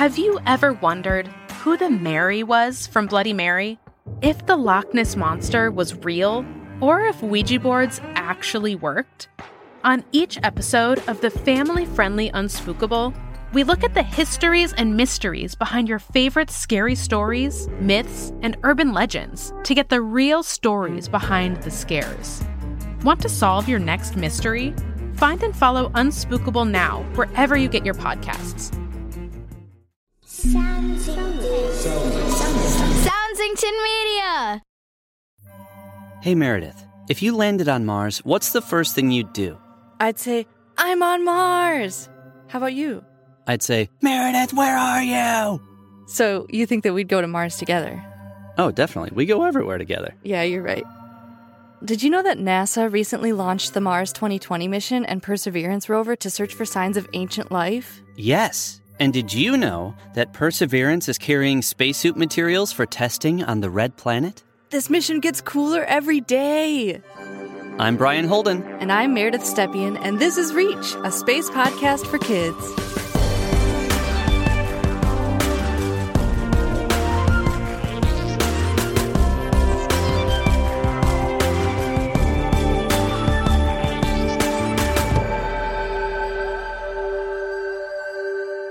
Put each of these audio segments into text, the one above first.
Have you ever wondered who the Mary was from Bloody Mary? If the Loch Ness Monster was real, or if Ouija boards actually worked? On each episode of the family friendly Unspookable, we look at the histories and mysteries behind your favorite scary stories, myths, and urban legends to get the real stories behind the scares. Want to solve your next mystery? Find and follow Unspookable now wherever you get your podcasts. Soundsington Media. Hey Meredith, if you landed on Mars, what's the first thing you'd do? I'd say, I'm on Mars. How about you? I'd say, Meredith, where are you? So you think that we'd go to Mars together? Oh, definitely. We go everywhere together. Yeah, you're right. Did you know that NASA recently launched the Mars 2020 mission and Perseverance rover to search for signs of ancient life? Yes. And did you know that Perseverance is carrying spacesuit materials for testing on the red planet? This mission gets cooler every day. I'm Brian Holden. And I'm Meredith Stepien, and this is Reach, a space podcast for kids.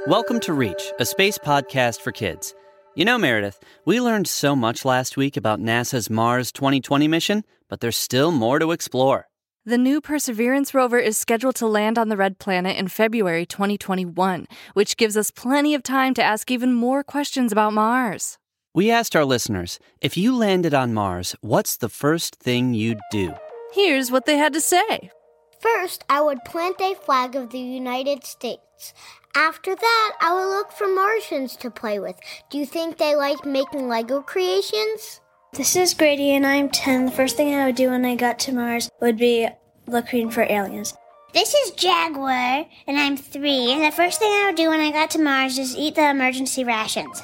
Welcome to Reach, a space podcast for kids. You know, Meredith, we learned so much last week about NASA's Mars 2020 mission, but there's still more to explore. The new Perseverance rover is scheduled to land on the Red Planet in February 2021, which gives us plenty of time to ask even more questions about Mars. We asked our listeners if you landed on Mars, what's the first thing you'd do? Here's what they had to say. First, I would plant a flag of the United States. After that, I would look for Martians to play with. Do you think they like making Lego creations? This is Brady, and I'm 10. The first thing I would do when I got to Mars would be looking for aliens. This is Jaguar, and I'm 3. And the first thing I would do when I got to Mars is eat the emergency rations.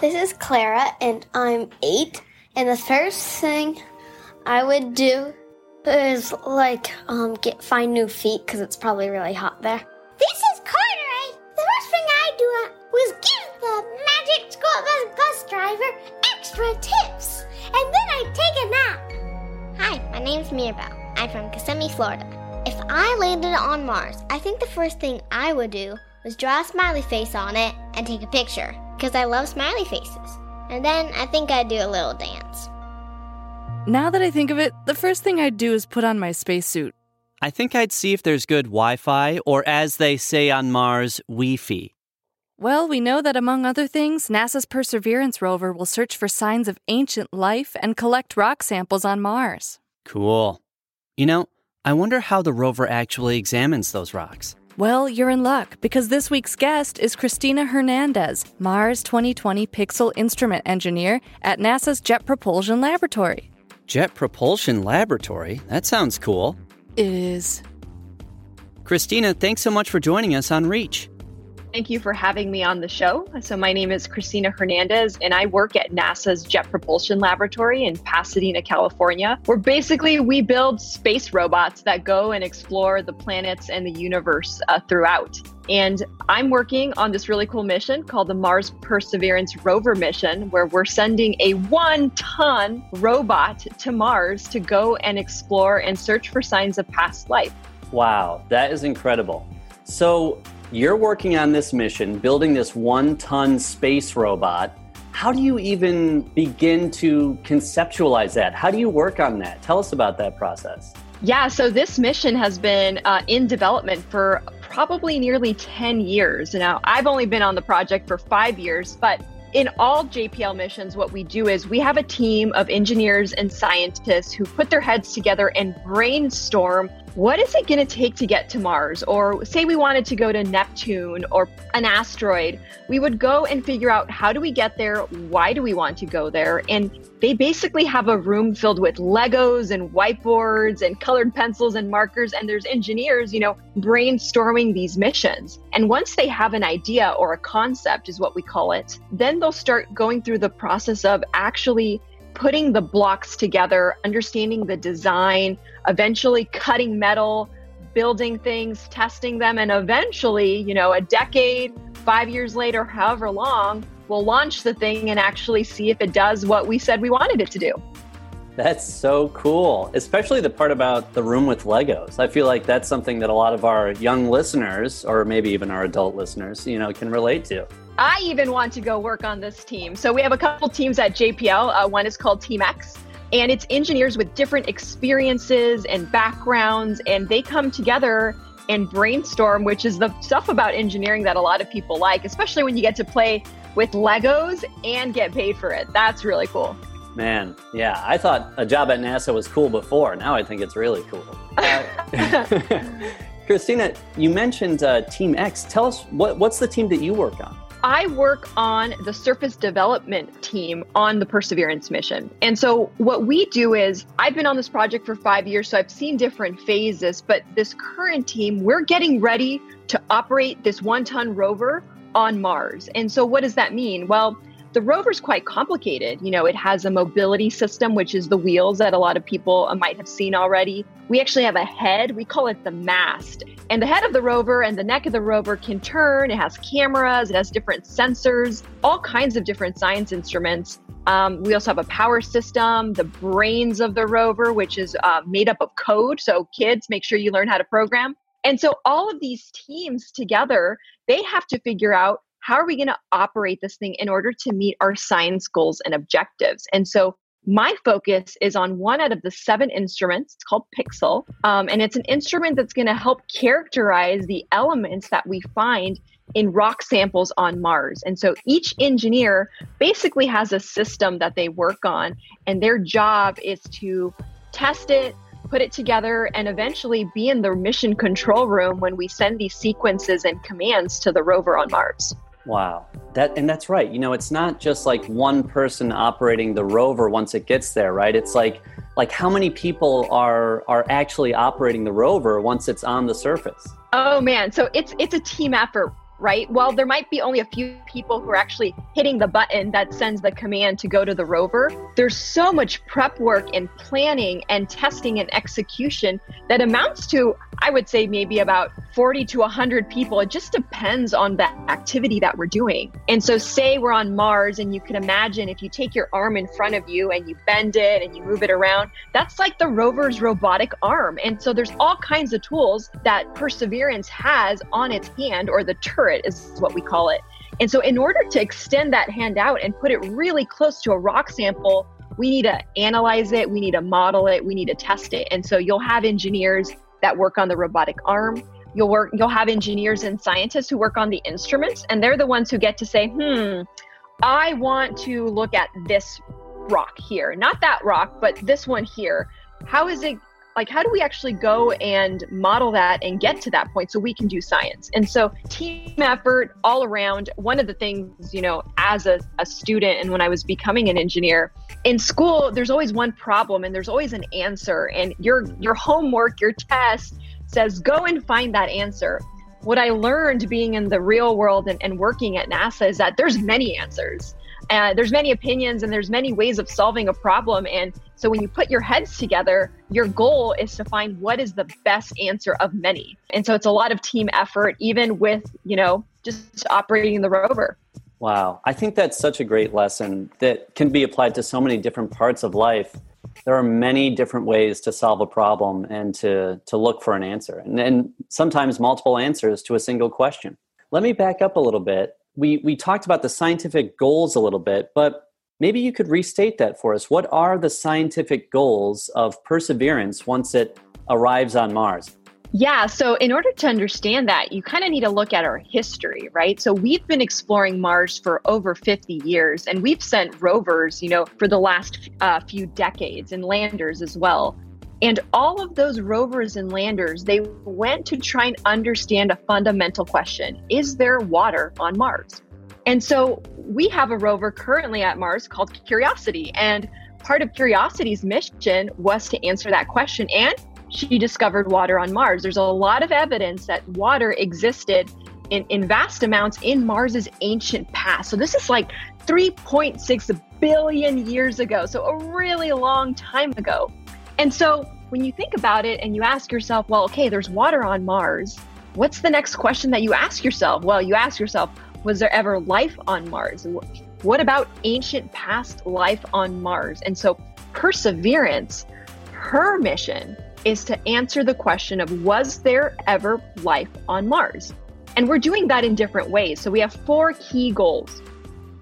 This is Clara, and I'm 8. And the first thing I would do is like um get find new feet because it's probably really hot there. This is Carter. The first thing was give the magic school bus bus driver extra tips, and then I'd take a nap. Hi, my name's Mirabel. I'm from Kissimmee, Florida. If I landed on Mars, I think the first thing I would do was draw a smiley face on it and take a picture because I love smiley faces. And then I think I'd do a little dance. Now that I think of it, the first thing I'd do is put on my spacesuit. I think I'd see if there's good Wi Fi, or as they say on Mars, Wi Fi. Well, we know that among other things, NASA's Perseverance rover will search for signs of ancient life and collect rock samples on Mars. Cool. You know, I wonder how the rover actually examines those rocks. Well, you're in luck because this week's guest is Christina Hernandez, Mars 2020 PIXL Instrument Engineer at NASA's Jet Propulsion Laboratory. Jet Propulsion Laboratory? That sounds cool. It is. Christina, thanks so much for joining us on Reach. Thank you for having me on the show. So, my name is Christina Hernandez, and I work at NASA's Jet Propulsion Laboratory in Pasadena, California, where basically we build space robots that go and explore the planets and the universe uh, throughout. And I'm working on this really cool mission called the Mars Perseverance rover mission, where we're sending a one ton robot to Mars to go and explore and search for signs of past life. Wow, that is incredible. So, you're working on this mission, building this one ton space robot. How do you even begin to conceptualize that? How do you work on that? Tell us about that process. Yeah, so this mission has been uh, in development for probably nearly 10 years. Now, I've only been on the project for five years, but in all JPL missions, what we do is we have a team of engineers and scientists who put their heads together and brainstorm what is it going to take to get to Mars? Or say we wanted to go to Neptune or an asteroid, we would go and figure out how do we get there? Why do we want to go there? And they basically have a room filled with Legos and whiteboards and colored pencils and markers. And there's engineers, you know, brainstorming these missions. And once they have an idea or a concept, is what we call it, then they'll start going through the process of actually putting the blocks together, understanding the design, eventually cutting metal, building things, testing them, and eventually, you know, a decade, five years later, however long, we'll launch the thing and actually see if it does what we said we wanted it to do. That's so cool, especially the part about the room with Legos. I feel like that's something that a lot of our young listeners, or maybe even our adult listeners, you know, can relate to. I even want to go work on this team. So we have a couple teams at JPL. Uh, one is called Team X, and it's engineers with different experiences and backgrounds, and they come together and brainstorm, which is the stuff about engineering that a lot of people like, especially when you get to play with Legos and get paid for it. That's really cool. Man, yeah, I thought a job at NASA was cool before. Now I think it's really cool. Uh, Christina, you mentioned uh, Team X. Tell us what, what's the team that you work on? I work on the surface development team on the Perseverance mission. And so, what we do is, I've been on this project for five years, so I've seen different phases. But this current team, we're getting ready to operate this one ton rover on Mars. And so, what does that mean? Well, the rover's quite complicated. You know, it has a mobility system, which is the wheels that a lot of people might have seen already. We actually have a head, we call it the mast. And the head of the rover and the neck of the rover can turn. It has cameras, it has different sensors, all kinds of different science instruments. Um, we also have a power system, the brains of the rover, which is uh, made up of code. So, kids, make sure you learn how to program. And so, all of these teams together, they have to figure out how are we going to operate this thing in order to meet our science goals and objectives? And so my focus is on one out of the seven instruments. It's called PIXL. Um, and it's an instrument that's going to help characterize the elements that we find in rock samples on Mars. And so each engineer basically has a system that they work on, and their job is to test it, put it together, and eventually be in the mission control room when we send these sequences and commands to the rover on Mars. Wow. That and that's right. You know, it's not just like one person operating the rover once it gets there, right? It's like like how many people are are actually operating the rover once it's on the surface? Oh man, so it's it's a team effort right? While there might be only a few people who are actually hitting the button that sends the command to go to the rover, there's so much prep work and planning and testing and execution that amounts to, I would say, maybe about 40 to 100 people. It just depends on the activity that we're doing. And so, say we're on Mars, and you can imagine if you take your arm in front of you and you bend it and you move it around, that's like the rover's robotic arm. And so, there's all kinds of tools that Perseverance has on its hand or the turret it is what we call it. And so, in order to extend that hand out and put it really close to a rock sample, we need to analyze it, we need to model it, we need to test it. And so, you'll have engineers that work on the robotic arm. You'll work. You'll have engineers and scientists who work on the instruments, and they're the ones who get to say, "Hmm, I want to look at this rock here, not that rock, but this one here. How is it like how do we actually go and model that and get to that point so we can do science? And so team effort all around. One of the things you know as a, a student and when i was becoming an engineer in school there's always one problem and there's always an answer. And your your homework your test says go and find that answer. What i learned being in the real world and, and working at nasa is that there's many answers uh, there's many opinions and there's many ways of solving a problem. And so when you put your heads together your goal is to find what is the best answer of many. And so it's a lot of team effort even with you know just operating the rover. Wow. I think that's such a great lesson that can be applied to so many different parts of life. There are many different ways to solve a problem and to to look for an answer. And then sometimes multiple answers to a single question. Let me back up a little bit we we talked about the scientific goals a little bit, but maybe you could restate that for us. What are the scientific goals of Perseverance once it arrives on Mars? Yeah, so in order to understand that, you kind of need to look at our history, right? So we've been exploring Mars for over 50 years, and we've sent rovers, you know, for the last uh, few decades and landers as well. And all of those rovers and landers, they went to try and understand a fundamental question Is there water on Mars? And so we have a rover currently at Mars called Curiosity. And part of Curiosity's mission was to answer that question. And she discovered water on Mars. There's a lot of evidence that water existed in, in vast amounts in Mars's ancient past. So this is like 3.6 billion years ago. So a really long time ago. And so when you think about it and you ask yourself, well, okay, there's water on Mars, what's the next question that you ask yourself? Well, you ask yourself, was there ever life on Mars? What about ancient past life on Mars? And so, Perseverance, her mission is to answer the question of was there ever life on Mars? And we're doing that in different ways. So, we have four key goals.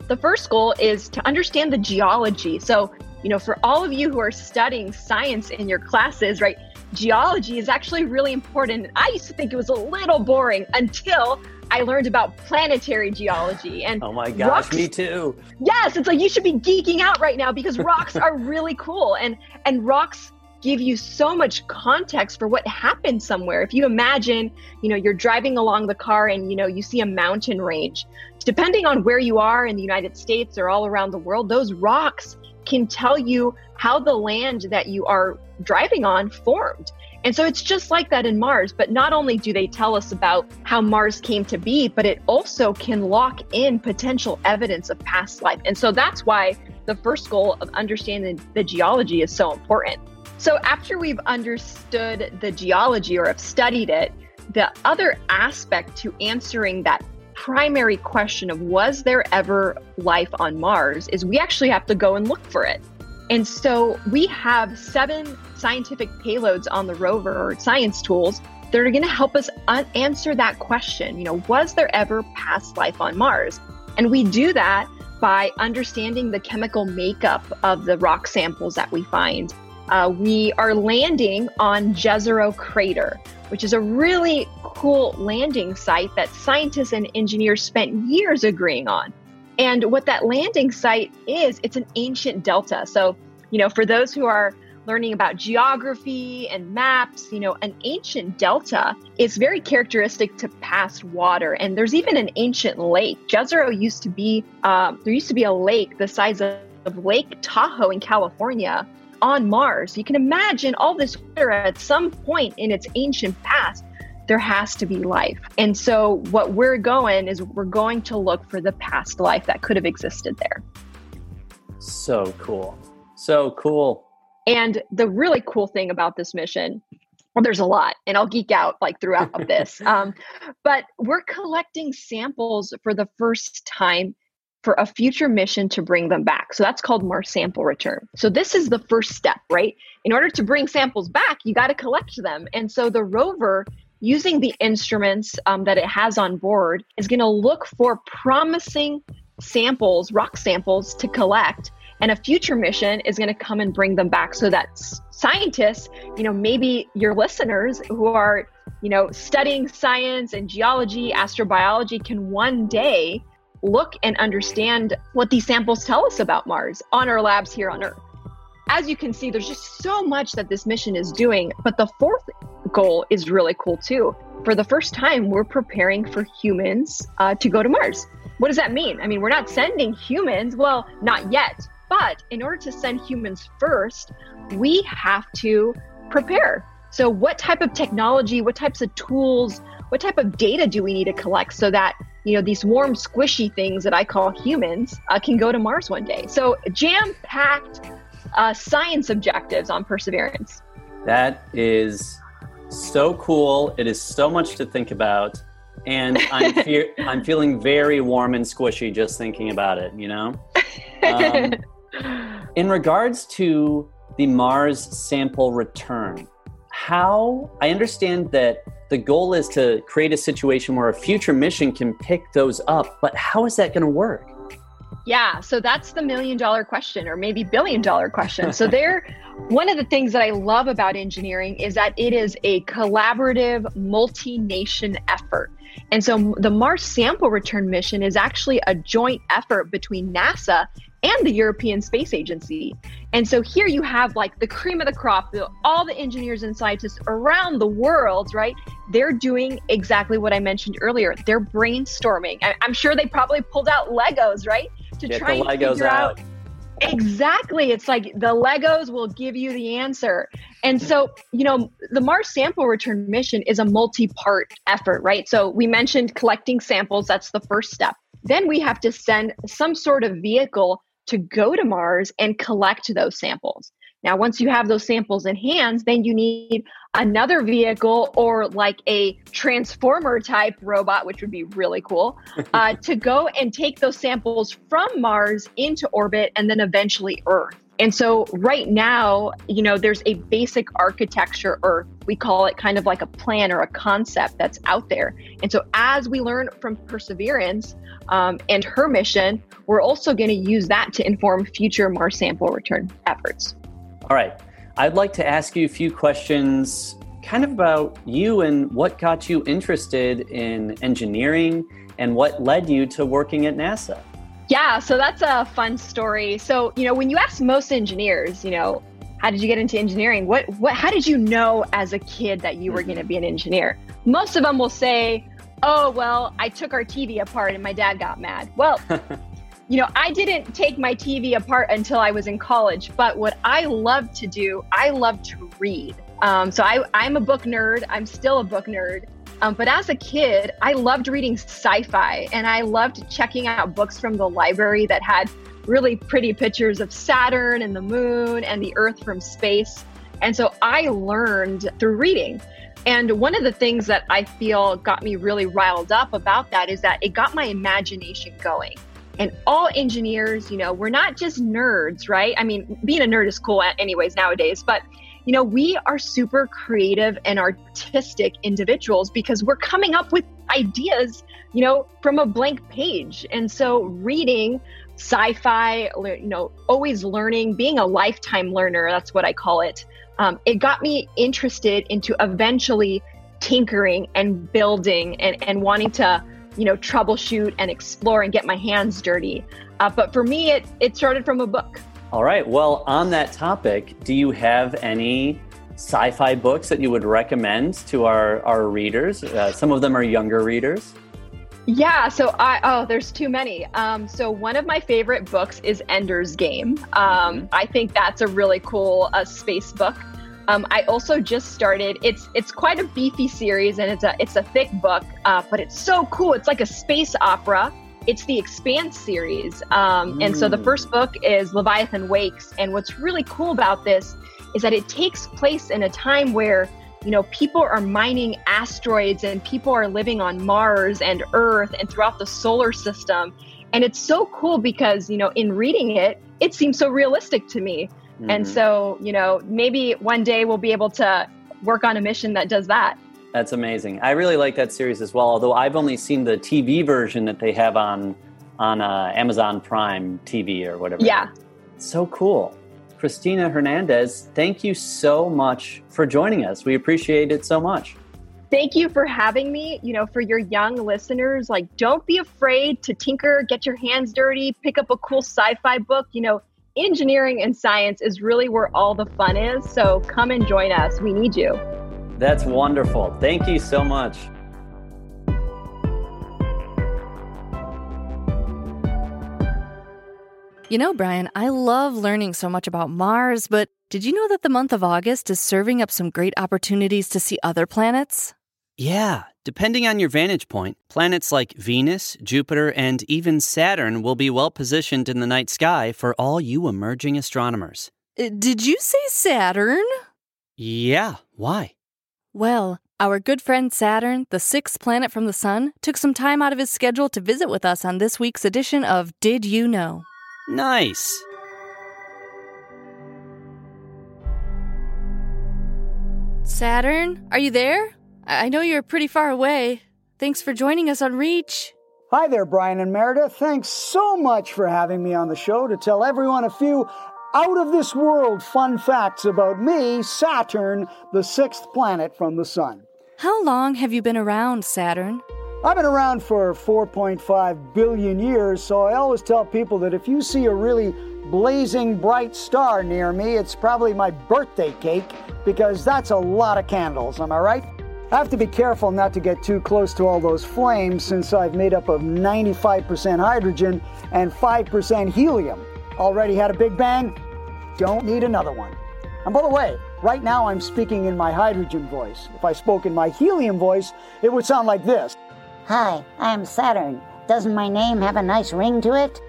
The first goal is to understand the geology. So, you know, for all of you who are studying science in your classes, right, geology is actually really important. I used to think it was a little boring until I learned about planetary geology and Oh my gosh, rocks. me too. Yes, it's like you should be geeking out right now because rocks are really cool and and rocks give you so much context for what happened somewhere. If you imagine, you know, you're driving along the car and you know, you see a mountain range. Depending on where you are in the United States or all around the world, those rocks can tell you how the land that you are driving on formed. And so it's just like that in Mars. But not only do they tell us about how Mars came to be, but it also can lock in potential evidence of past life. And so that's why the first goal of understanding the geology is so important. So after we've understood the geology or have studied it, the other aspect to answering that primary question of was there ever life on Mars is we actually have to go and look for it. And so we have seven scientific payloads on the rover or science tools that are going to help us un- answer that question. You know, was there ever past life on Mars? And we do that by understanding the chemical makeup of the rock samples that we find. Uh, we are landing on Jezero Crater, which is a really cool landing site that scientists and engineers spent years agreeing on. And what that landing site is, it's an ancient delta. So, you know, for those who are learning about geography and maps, you know, an ancient delta is very characteristic to past water. And there's even an ancient lake. Jezero used to be, um, there used to be a lake the size of, of Lake Tahoe in California on Mars. You can imagine all this water at some point in its ancient past there has to be life. And so, what we're going is we're going to look for the past life that could have existed there. So cool. So cool. And the really cool thing about this mission, well, there's a lot, and I'll geek out like throughout this. Um, but we're collecting samples for the first time for a future mission to bring them back. So that's called Mars sample return. So this is the first step, right? In order to bring samples back, you got to collect them. And so the rover using the instruments um, that it has on board is going to look for promising samples, rock samples to collect. And a future mission is going to come and bring them back so that scientists, you know, maybe your listeners who are, you know, studying science and geology, astrobiology can one day look and understand what these samples tell us about Mars on our labs here on Earth as you can see, there's just so much that this mission is doing. But the fourth goal is really cool too. For the first time, we're preparing for humans uh, to go to Mars. What does that mean? I mean, we're not sending humans, well, not yet. But in order to send humans first, we have to prepare. So, what type of technology, what types of tools, what type of data do we need to collect so that you know these warm, squishy things that I call humans uh, can go to Mars one day? So, jam-packed uh, science objectives on perseverance. That is so cool. It is so much to think about. And I'm, fe- I'm feeling very warm and squishy just thinking about it, you know? Um, in regards to the Mars sample return, how I understand that the goal is to create a situation where a future mission can pick those up, but how is that going to work? Yeah, so that's the million dollar question or maybe billion dollar question. So there one of the things that I love about engineering is that it is a collaborative multi-nation effort. And so the Mars sample return mission is actually a joint effort between NASA and the European Space Agency. And so here you have like the cream of the crop, all the engineers and scientists around the world, right? They're doing exactly what I mentioned earlier. They're brainstorming. I'm sure they probably pulled out Legos, right? To Get try and figure out. out Exactly. It's like the Legos will give you the answer. And so, you know, the Mars sample return mission is a multi part effort, right? So we mentioned collecting samples, that's the first step. Then we have to send some sort of vehicle to go to Mars and collect those samples. Now, once you have those samples in hands, then you need another vehicle or like a transformer type robot, which would be really cool, uh, to go and take those samples from Mars into orbit and then eventually Earth. And so, right now, you know, there's a basic architecture, or we call it kind of like a plan or a concept that's out there. And so, as we learn from Perseverance um, and her mission, we're also going to use that to inform future Mars sample return efforts. All right. I'd like to ask you a few questions kind of about you and what got you interested in engineering and what led you to working at NASA. Yeah, so that's a fun story. So, you know, when you ask most engineers, you know, how did you get into engineering? What what how did you know as a kid that you were going to be an engineer? Most of them will say, "Oh, well, I took our TV apart and my dad got mad." Well, you know, I didn't take my TV apart until I was in college, but what I love to do, I love to read. Um, so I, I'm a book nerd. I'm still a book nerd. Um, but as a kid, I loved reading sci fi and I loved checking out books from the library that had really pretty pictures of Saturn and the moon and the Earth from space. And so I learned through reading. And one of the things that I feel got me really riled up about that is that it got my imagination going. And all engineers, you know, we're not just nerds, right? I mean, being a nerd is cool, anyways, nowadays, but you know, we are super creative and artistic individuals because we're coming up with ideas, you know, from a blank page. And so reading sci-fi, you know, always learning, being a lifetime learner, that's what I call it. Um, it got me interested into eventually tinkering and building and, and wanting to, you know, troubleshoot and explore and get my hands dirty. Uh, but for me, it, it started from a book. All right. Well, on that topic, do you have any sci fi books that you would recommend to our, our readers? Uh, some of them are younger readers. Yeah, so I oh, there's too many. Um, so one of my favorite books is Ender's Game. Um, mm-hmm. I think that's a really cool uh, space book. Um, I also just started. It's it's quite a beefy series, and it's a it's a thick book, uh, but it's so cool. It's like a space opera it's the Expanse series. Um, mm. And so the first book is Leviathan Wakes. And what's really cool about this is that it takes place in a time where, you know, people are mining asteroids and people are living on Mars and Earth and throughout the solar system. And it's so cool because, you know, in reading it, it seems so realistic to me. Mm-hmm. And so, you know, maybe one day we'll be able to work on a mission that does that. That's amazing. I really like that series as well. Although I've only seen the TV version that they have on on uh, Amazon Prime TV or whatever. Yeah. So cool. Christina Hernandez, thank you so much for joining us. We appreciate it so much. Thank you for having me. You know, for your young listeners, like don't be afraid to tinker, get your hands dirty, pick up a cool sci-fi book. You know, engineering and science is really where all the fun is. So come and join us. We need you. That's wonderful. Thank you so much. You know, Brian, I love learning so much about Mars, but did you know that the month of August is serving up some great opportunities to see other planets? Yeah, depending on your vantage point, planets like Venus, Jupiter, and even Saturn will be well positioned in the night sky for all you emerging astronomers. Uh, did you say Saturn? Yeah, why? Well, our good friend Saturn, the sixth planet from the Sun, took some time out of his schedule to visit with us on this week's edition of Did You Know? Nice. Saturn, are you there? I know you're pretty far away. Thanks for joining us on Reach. Hi there, Brian and Meredith. Thanks so much for having me on the show to tell everyone a few out of this world fun facts about me, Saturn, the sixth planet from the Sun. How long have you been around, Saturn? I've been around for 4.5 billion years, so I always tell people that if you see a really blazing bright star near me, it's probably my birthday cake because that's a lot of candles, am I right? I have to be careful not to get too close to all those flames since I've made up of 95% hydrogen and 5% helium. Already had a big bang? Don't need another one. And by the way, right now I'm speaking in my hydrogen voice. If I spoke in my helium voice, it would sound like this Hi, I'm Saturn. Doesn't my name have a nice ring to it?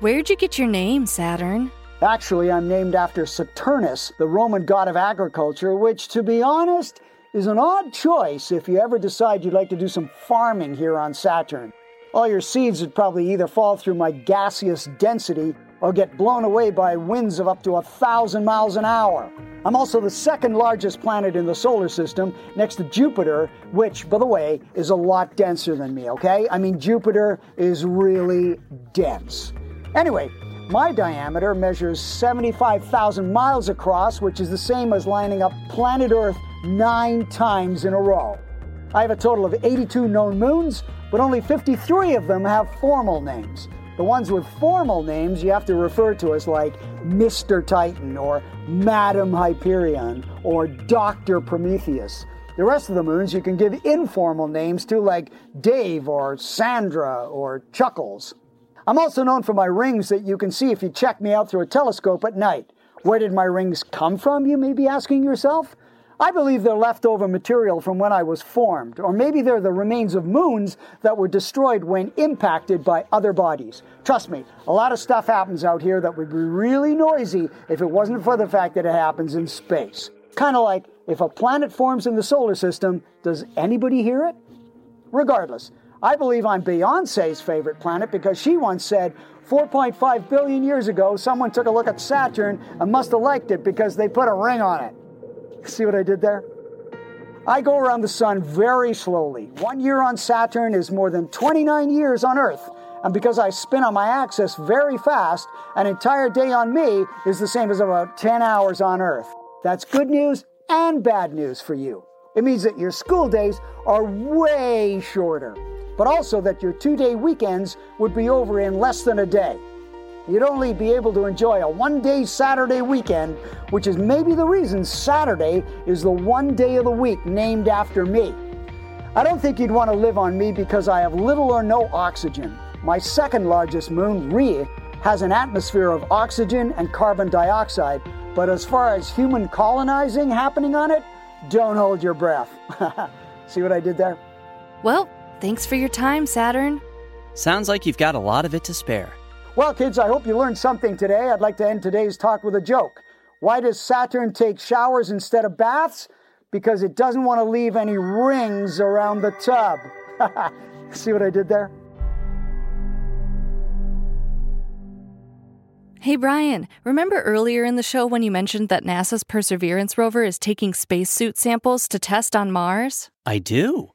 Where'd you get your name, Saturn? Actually, I'm named after Saturnus, the Roman god of agriculture, which, to be honest, is an odd choice if you ever decide you'd like to do some farming here on Saturn. All your seeds would probably either fall through my gaseous density or get blown away by winds of up to a thousand miles an hour. I'm also the second largest planet in the solar system, next to Jupiter, which, by the way, is a lot denser than me, okay? I mean, Jupiter is really dense. Anyway, my diameter measures 75,000 miles across, which is the same as lining up planet Earth nine times in a row. I have a total of 82 known moons, but only 53 of them have formal names. The ones with formal names you have to refer to as like Mr. Titan or Madam Hyperion or Dr. Prometheus. The rest of the moons you can give informal names to like Dave or Sandra or Chuckles. I'm also known for my rings that you can see if you check me out through a telescope at night. Where did my rings come from, you may be asking yourself? I believe they're leftover material from when I was formed, or maybe they're the remains of moons that were destroyed when impacted by other bodies. Trust me, a lot of stuff happens out here that would be really noisy if it wasn't for the fact that it happens in space. Kind of like if a planet forms in the solar system, does anybody hear it? Regardless, I believe I'm Beyonce's favorite planet because she once said 4.5 billion years ago, someone took a look at Saturn and must have liked it because they put a ring on it. See what I did there? I go around the sun very slowly. One year on Saturn is more than 29 years on Earth. And because I spin on my axis very fast, an entire day on me is the same as about 10 hours on Earth. That's good news and bad news for you. It means that your school days are way shorter but also that your two day weekends would be over in less than a day. You'd only be able to enjoy a one day Saturday weekend, which is maybe the reason Saturday is the one day of the week named after me. I don't think you'd want to live on me because I have little or no oxygen. My second largest moon, Rhea, has an atmosphere of oxygen and carbon dioxide, but as far as human colonizing happening on it, don't hold your breath. See what I did there? Well, Thanks for your time, Saturn. Sounds like you've got a lot of it to spare. Well, kids, I hope you learned something today. I'd like to end today's talk with a joke. Why does Saturn take showers instead of baths? Because it doesn't want to leave any rings around the tub. See what I did there? Hey, Brian, remember earlier in the show when you mentioned that NASA's Perseverance rover is taking spacesuit samples to test on Mars? I do.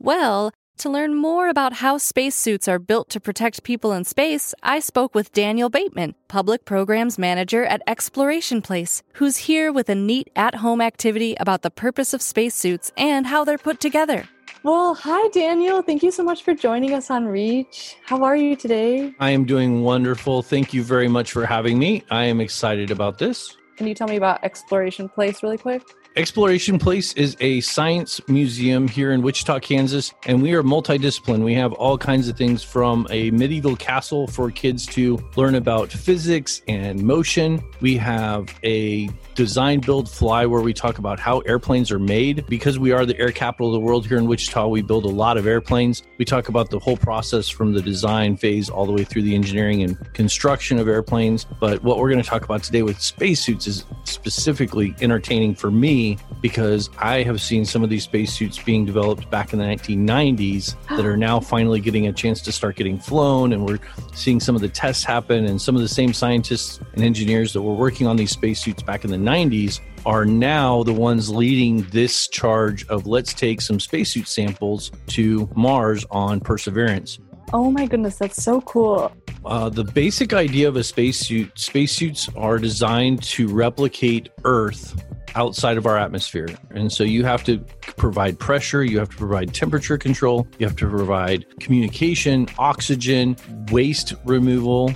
Well, to learn more about how spacesuits are built to protect people in space, I spoke with Daniel Bateman, Public Programs Manager at Exploration Place, who's here with a neat at home activity about the purpose of spacesuits and how they're put together. Well, hi, Daniel. Thank you so much for joining us on Reach. How are you today? I am doing wonderful. Thank you very much for having me. I am excited about this. Can you tell me about Exploration Place really quick? Exploration Place is a science museum here in Wichita, Kansas, and we are multidiscipline. We have all kinds of things from a medieval castle for kids to learn about physics and motion. We have a design, build, fly where we talk about how airplanes are made. Because we are the air capital of the world here in Wichita, we build a lot of airplanes. We talk about the whole process from the design phase all the way through the engineering and construction of airplanes. But what we're going to talk about today with spacesuits is specifically entertaining for me because I have seen some of these spacesuits being developed back in the 1990s that are now finally getting a chance to start getting flown. And we're seeing some of the tests happen. And some of the same scientists and engineers that were working on these spacesuits back in the 90s are now the ones leading this charge of let's take some spacesuit samples to Mars on Perseverance. Oh my goodness, that's so cool. Uh, the basic idea of a spacesuit spacesuits are designed to replicate Earth outside of our atmosphere. And so you have to provide pressure, you have to provide temperature control, you have to provide communication, oxygen, waste removal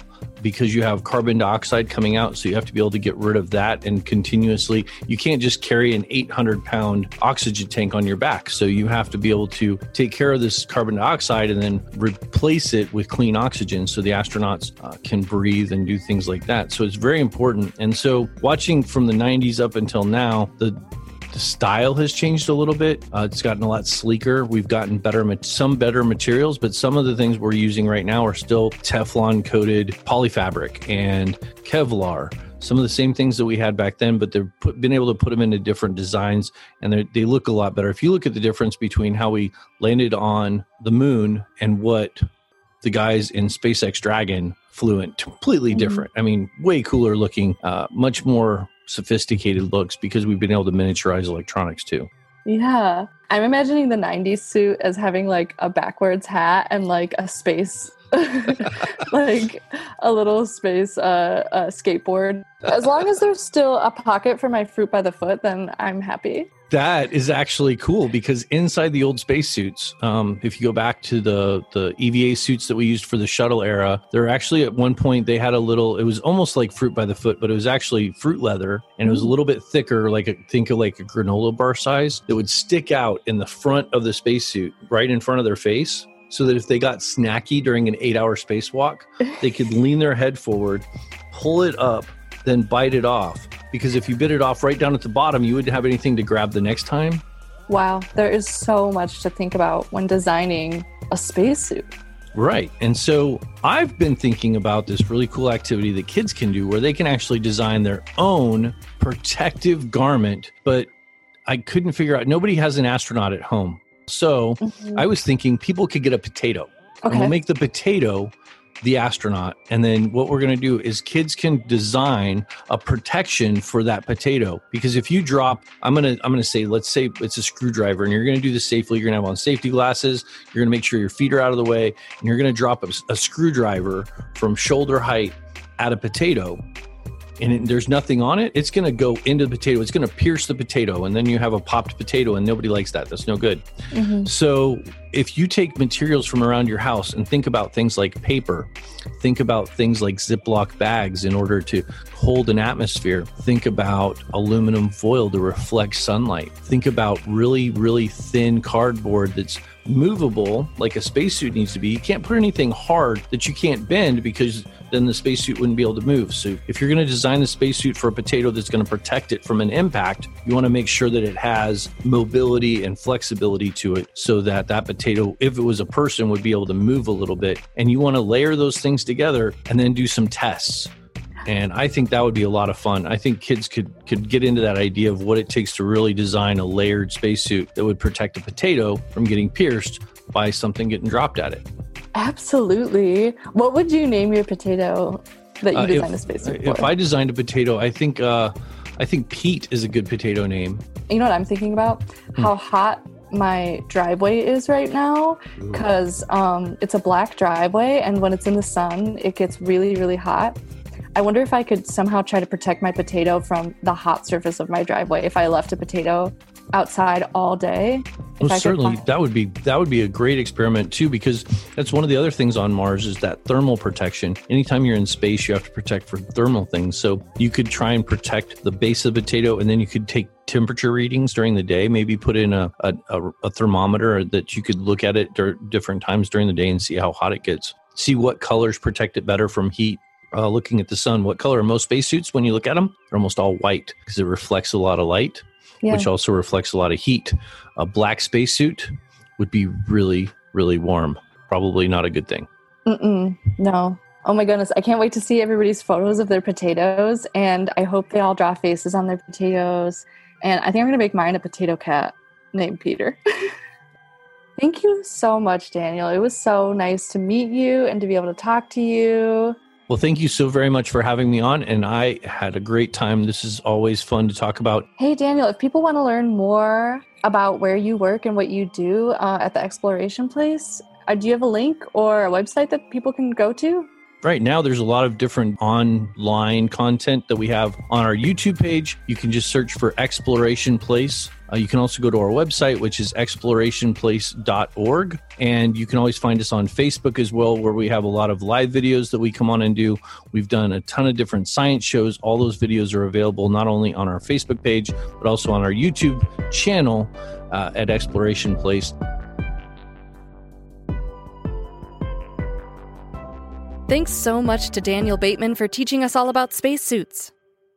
because you have carbon dioxide coming out. So you have to be able to get rid of that and continuously. You can't just carry an 800 pound oxygen tank on your back. So you have to be able to take care of this carbon dioxide and then replace it with clean oxygen so the astronauts uh, can breathe and do things like that. So it's very important. And so watching from the 90s up until now, the The style has changed a little bit. Uh, it's gotten a lot sleeker. We've gotten better, some better materials, but some of the things we're using right now are still Teflon coated polyfabric and Kevlar some of the same things that we had back then, but they've put, been able to put them into different designs and they look a lot better. If you look at the difference between how we landed on the moon and what the guys in SpaceX Dragon flew in, completely mm-hmm. different. I mean, way cooler looking, uh, much more sophisticated looks because we've been able to miniaturize electronics too. Yeah. I'm imagining the 90s suit as having like a backwards hat and like a space like a little space uh, uh, skateboard. As long as there's still a pocket for my fruit by the foot, then I'm happy. That is actually cool because inside the old spacesuits, um, if you go back to the the EVA suits that we used for the shuttle era, there actually at one point they had a little. It was almost like fruit by the foot, but it was actually fruit leather, and it was a little bit thicker, like a, think of like a granola bar size that would stick out in the front of the spacesuit, right in front of their face so that if they got snacky during an eight hour spacewalk, they could lean their head forward, pull it up, then bite it off. Because if you bit it off right down at the bottom, you wouldn't have anything to grab the next time. Wow, there is so much to think about when designing a spacesuit. Right. And so I've been thinking about this really cool activity that kids can do where they can actually design their own protective garment, but I couldn't figure out nobody has an astronaut at home. So mm-hmm. I was thinking people could get a potato. Okay. And we'll make the potato the astronaut. And then what we're going to do is kids can design a protection for that potato. Because if you drop, I'm going to, I'm going to say, let's say it's a screwdriver and you're going to do this safely. You're going to have on safety glasses. You're going to make sure your feet are out of the way and you're going to drop a, a screwdriver from shoulder height at a potato and it, there's nothing on it, it's going to go into the potato. It's going to pierce the potato, and then you have a popped potato, and nobody likes that. That's no good. Mm-hmm. So, if you take materials from around your house and think about things like paper, think about things like Ziploc bags in order to hold an atmosphere, think about aluminum foil to reflect sunlight, think about really, really thin cardboard that's movable like a spacesuit needs to be. You can't put anything hard that you can't bend because then the spacesuit wouldn't be able to move. So if you're going to design the spacesuit for a potato that's going to protect it from an impact, you want to make sure that it has mobility and flexibility to it so that that potato, if it was a person, would be able to move a little bit. And you want to layer those things together and then do some tests and I think that would be a lot of fun. I think kids could could get into that idea of what it takes to really design a layered spacesuit that would protect a potato from getting pierced by something getting dropped at it. Absolutely. What would you name your potato that you uh, designed if, a spacesuit for? If I designed a potato, I think uh, I think Pete is a good potato name. You know what I'm thinking about? Hmm. How hot my driveway is right now because um, it's a black driveway and when it's in the sun it gets really really hot I wonder if I could somehow try to protect my potato from the hot surface of my driveway if I left a potato outside all day. Well, certainly that would be that would be a great experiment too, because that's one of the other things on Mars is that thermal protection. Anytime you're in space, you have to protect for thermal things. So you could try and protect the base of the potato, and then you could take temperature readings during the day. Maybe put in a a, a thermometer that you could look at it dur- different times during the day and see how hot it gets. See what colors protect it better from heat uh, looking at the sun, what color are most spacesuits when you look at them? They're almost all white because it reflects a lot of light, yeah. which also reflects a lot of heat. A black spacesuit would be really, really warm. Probably not a good thing. Mm-mm, no. Oh my goodness. I can't wait to see everybody's photos of their potatoes. And I hope they all draw faces on their potatoes. And I think I'm going to make mine a potato cat named Peter. Thank you so much, Daniel. It was so nice to meet you and to be able to talk to you. Well, thank you so very much for having me on, and I had a great time. This is always fun to talk about. Hey, Daniel, if people want to learn more about where you work and what you do uh, at the Exploration Place, uh, do you have a link or a website that people can go to? Right now, there's a lot of different online content that we have on our YouTube page. You can just search for Exploration Place. Uh, you can also go to our website, which is explorationplace.org. And you can always find us on Facebook as well, where we have a lot of live videos that we come on and do. We've done a ton of different science shows. All those videos are available not only on our Facebook page, but also on our YouTube channel uh, at Exploration Place. Thanks so much to Daniel Bateman for teaching us all about spacesuits.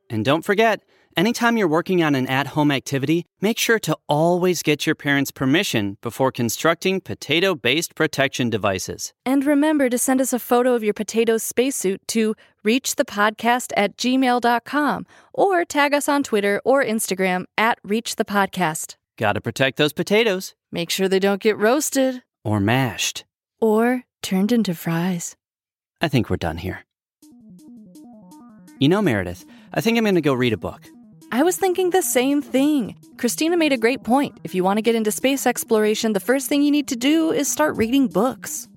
And don't forget, Anytime you're working on an at home activity, make sure to always get your parents' permission before constructing potato based protection devices. And remember to send us a photo of your potato spacesuit to reachthepodcast at gmail.com or tag us on Twitter or Instagram at reachthepodcast. Gotta protect those potatoes. Make sure they don't get roasted Or mashed. or turned into fries. I think we're done here. You know, Meredith, I think I'm gonna go read a book. I was thinking the same thing. Christina made a great point. If you want to get into space exploration, the first thing you need to do is start reading books.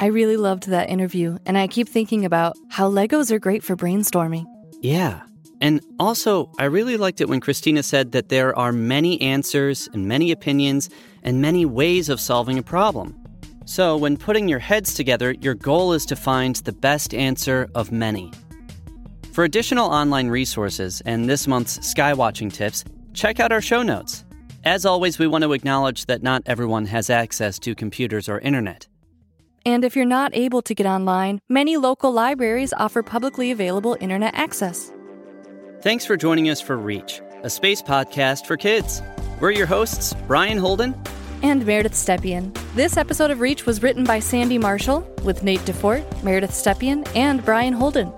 I really loved that interview, and I keep thinking about how Legos are great for brainstorming. Yeah. And also, I really liked it when Christina said that there are many answers and many opinions and many ways of solving a problem. So, when putting your heads together, your goal is to find the best answer of many. For additional online resources and this month's skywatching tips, check out our show notes. As always, we want to acknowledge that not everyone has access to computers or internet. And if you're not able to get online, many local libraries offer publicly available internet access. Thanks for joining us for Reach, a space podcast for kids. We're your hosts, Brian Holden And Meredith Stepien. This episode of Reach was written by Sandy Marshall with Nate DuFort, Meredith Stepien, and Brian Holden.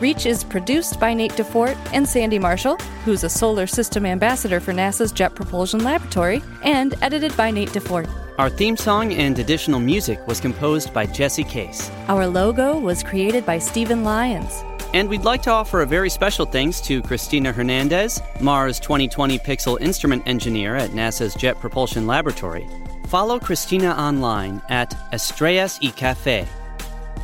Reach is produced by Nate DuFort and Sandy Marshall, who's a solar system ambassador for NASA's Jet Propulsion Laboratory, and edited by Nate DuFort. Our theme song and additional music was composed by Jesse Case. Our logo was created by Steven Lyons. And we'd like to offer a very special thanks to Christina Hernandez, Mars 2020 PIXL Instrument Engineer at NASA's Jet Propulsion Laboratory. Follow Christina online at Estrellas y Cafe.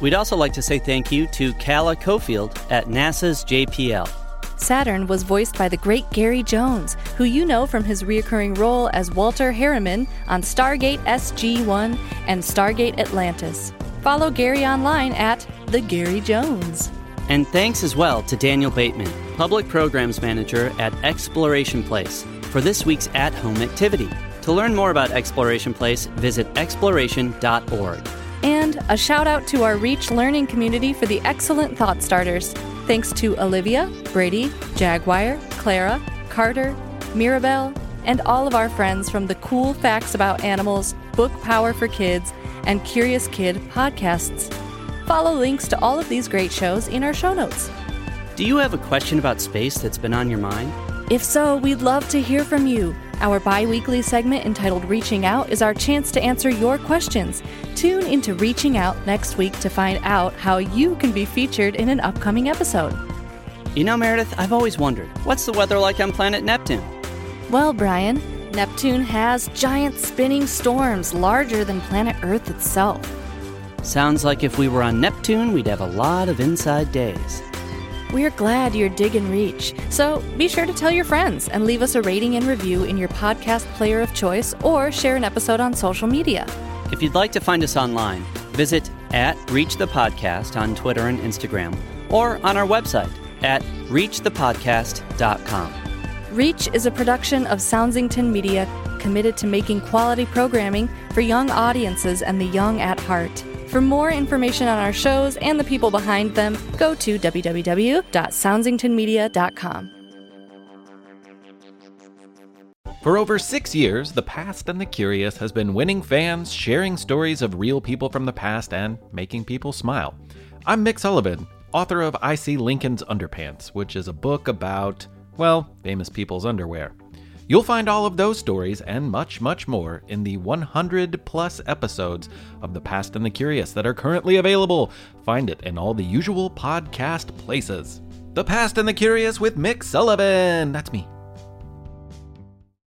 We'd also like to say thank you to Calla Cofield at NASA's JPL. Saturn was voiced by the great Gary Jones, who you know from his reoccurring role as Walter Harriman on Stargate SG 1 and Stargate Atlantis. Follow Gary online at The Gary Jones. And thanks as well to Daniel Bateman, Public Programs Manager at Exploration Place, for this week's at home activity. To learn more about Exploration Place, visit exploration.org. And a shout out to our Reach Learning community for the excellent thought starters. Thanks to Olivia, Brady, Jaguar, Clara, Carter, Mirabel, and all of our friends from the Cool Facts About Animals, Book Power for Kids, and Curious Kid podcasts. Follow links to all of these great shows in our show notes. Do you have a question about space that's been on your mind? If so, we'd love to hear from you. Our bi weekly segment entitled Reaching Out is our chance to answer your questions. Tune into Reaching Out next week to find out how you can be featured in an upcoming episode. You know, Meredith, I've always wondered what's the weather like on planet Neptune? Well, Brian, Neptune has giant spinning storms larger than planet Earth itself. Sounds like if we were on Neptune, we'd have a lot of inside days. We're glad you're digging Reach, so be sure to tell your friends and leave us a rating and review in your podcast player of choice or share an episode on social media. If you'd like to find us online, visit at Reach the Podcast on Twitter and Instagram, or on our website at reachthepodcast.com. Reach is a production of Soundsington Media committed to making quality programming for young audiences and the young at heart. For more information on our shows and the people behind them, go to www.soundsingtonmedia.com. For over six years, The Past and the Curious has been winning fans, sharing stories of real people from the past, and making people smile. I'm Mick Sullivan, author of I See Lincoln's Underpants, which is a book about, well, famous people's underwear. You'll find all of those stories and much, much more in the 100 plus episodes of The Past and the Curious that are currently available. Find it in all the usual podcast places. The Past and the Curious with Mick Sullivan. That's me.